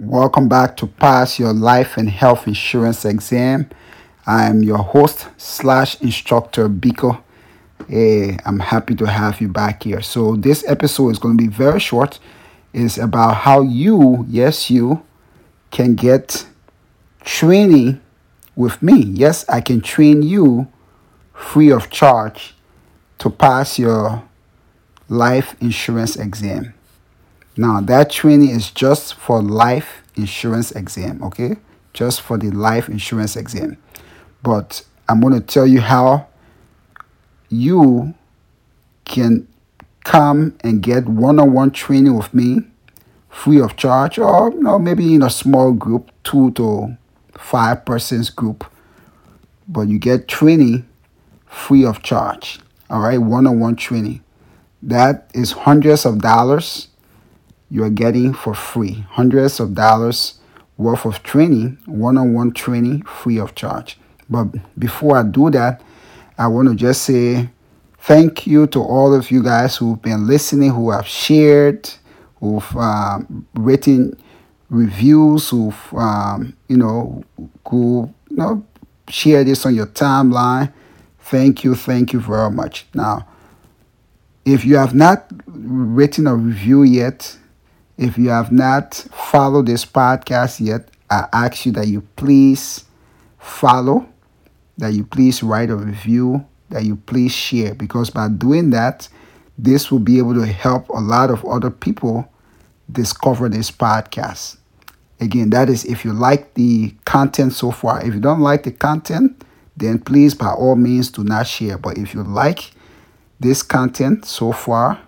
Welcome back to Pass Your Life and Health Insurance Exam. I'm your host slash instructor Biko. Hey, I'm happy to have you back here. So this episode is going to be very short. It's about how you, yes, you, can get training with me. Yes, I can train you free of charge to pass your life insurance exam. Now, that training is just for life insurance exam, okay? Just for the life insurance exam. But I'm going to tell you how you can come and get one-on-one training with me free of charge or you know, maybe in a small group, two to five persons group. But you get training free of charge. All right, one-on-one training. That is hundreds of dollars you are getting for free. Hundreds of dollars worth of training, one on one training, free of charge. But before I do that, I want to just say thank you to all of you guys who've been listening, who have shared, who've um, written reviews, who've, um, you know, who, you know, share this on your timeline. Thank you, thank you very much. Now, if you have not written a review yet, if you have not followed this podcast yet, I ask you that you please follow, that you please write a review, that you please share, because by doing that, this will be able to help a lot of other people discover this podcast. Again, that is if you like the content so far. If you don't like the content, then please, by all means, do not share. But if you like this content so far,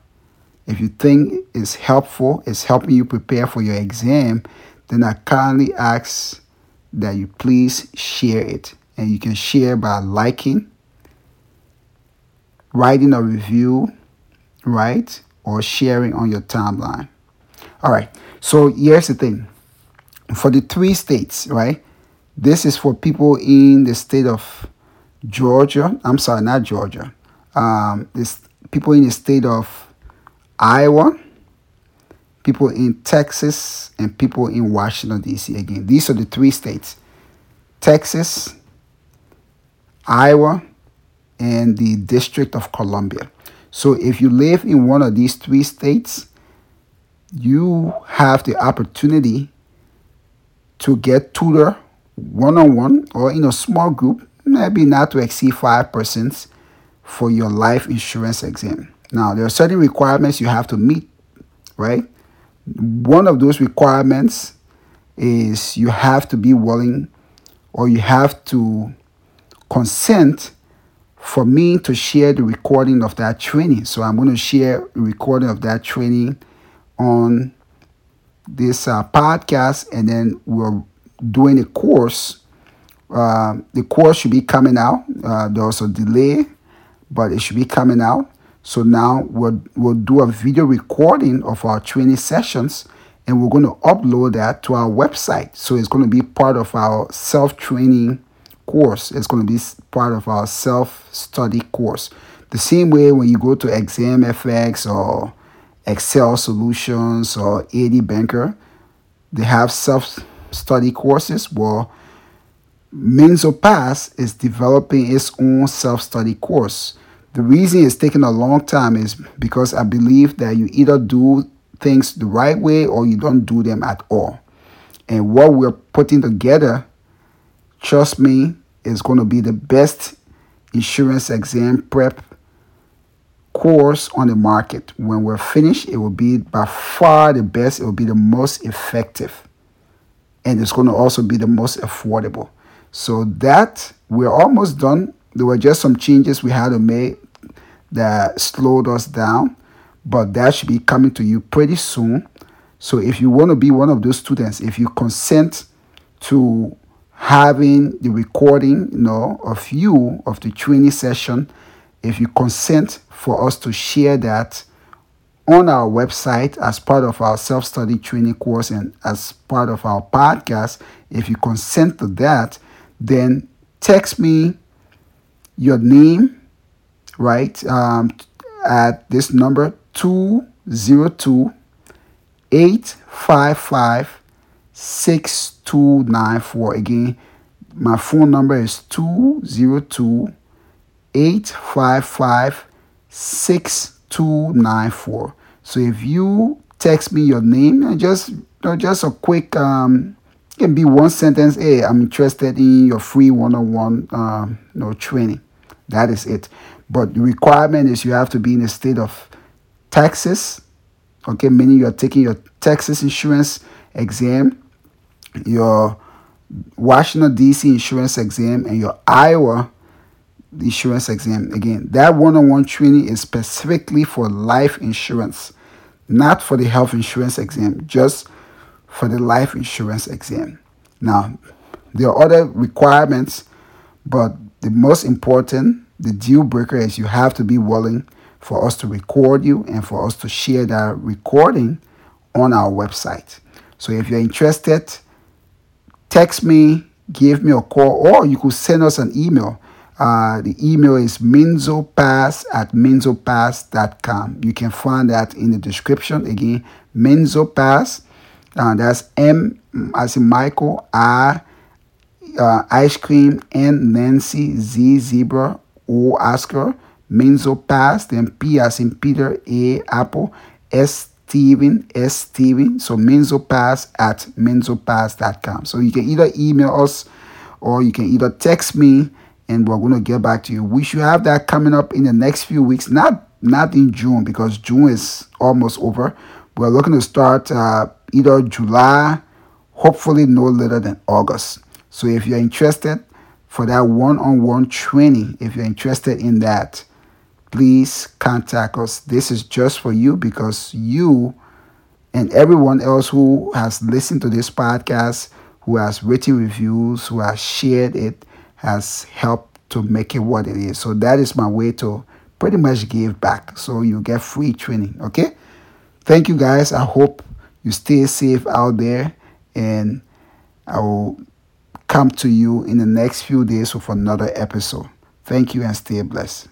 if you think it's helpful, it's helping you prepare for your exam, then I kindly ask that you please share it. And you can share by liking, writing a review, right? Or sharing on your timeline. All right. So here's the thing. For the three states, right? This is for people in the state of Georgia. I'm sorry, not Georgia. Um, this people in the state of Iowa, people in Texas, and people in Washington, D.C. Again, these are the three states Texas, Iowa, and the District of Columbia. So if you live in one of these three states, you have the opportunity to get tutor one on one or in a small group, maybe not to exceed five persons for your life insurance exam. Now, there are certain requirements you have to meet, right? One of those requirements is you have to be willing or you have to consent for me to share the recording of that training. So I'm going to share a recording of that training on this uh, podcast, and then we're doing a course. Uh, the course should be coming out. Uh, there was a delay, but it should be coming out. So now we'll, we'll do a video recording of our training sessions and we're going to upload that to our website. So it's going to be part of our self-training course. It's going to be part of our self-study course. The same way when you go to ExamFX or XCEL Solutions or AD Banker, they have self-study courses. Well, Minzo Pass is developing its own self-study course. The reason it's taking a long time is because I believe that you either do things the right way or you don't do them at all. And what we're putting together, trust me, is going to be the best insurance exam prep course on the market. When we're finished, it will be by far the best, it will be the most effective, and it's going to also be the most affordable. So, that we're almost done there were just some changes we had to make that slowed us down, but that should be coming to you pretty soon. So if you want to be one of those students, if you consent to having the recording, you know, of you of the training session, if you consent for us to share that on our website as part of our self-study training course and as part of our podcast, if you consent to that, then text me your name, right, um, at this number 202 855 6294. Again, my phone number is 202 855 6294. So if you text me your name and just you know, just a quick um can be one sentence, hey, I'm interested in your free one-on-one um, you know, training. That is it. But the requirement is you have to be in the state of Texas, okay, meaning you're taking your Texas insurance exam, your Washington DC insurance exam, and your Iowa insurance exam. Again, that one-on-one training is specifically for life insurance, not for the health insurance exam, just for the life insurance exam. Now, there are other requirements, but the most important, the deal breaker is you have to be willing for us to record you and for us to share that recording on our website. So if you're interested, text me, give me a call, or you could send us an email. Uh, the email is minzopass at minzopass.com. You can find that in the description. Again, minzopass. Uh, that's M as in Michael, I, uh, ice cream, and Nancy, Z zebra, O Oscar, Minzo Pass, then P as in Peter, A Apple, S Steven, S Steven. So Minzo Pass at minzopass.com. So you can either email us or you can either text me and we're going to get back to you. We should have that coming up in the next few weeks. Not not in June because June is almost over. We're looking to start uh, either July, hopefully no later than August. So if you're interested for that one-on-one training, if you're interested in that, please contact us. This is just for you because you and everyone else who has listened to this podcast, who has written reviews, who has shared it, has helped to make it what it is. So that is my way to pretty much give back. So you get free training. Okay. Thank you guys. I hope you stay safe out there and I will come to you in the next few days with another episode. Thank you and stay blessed.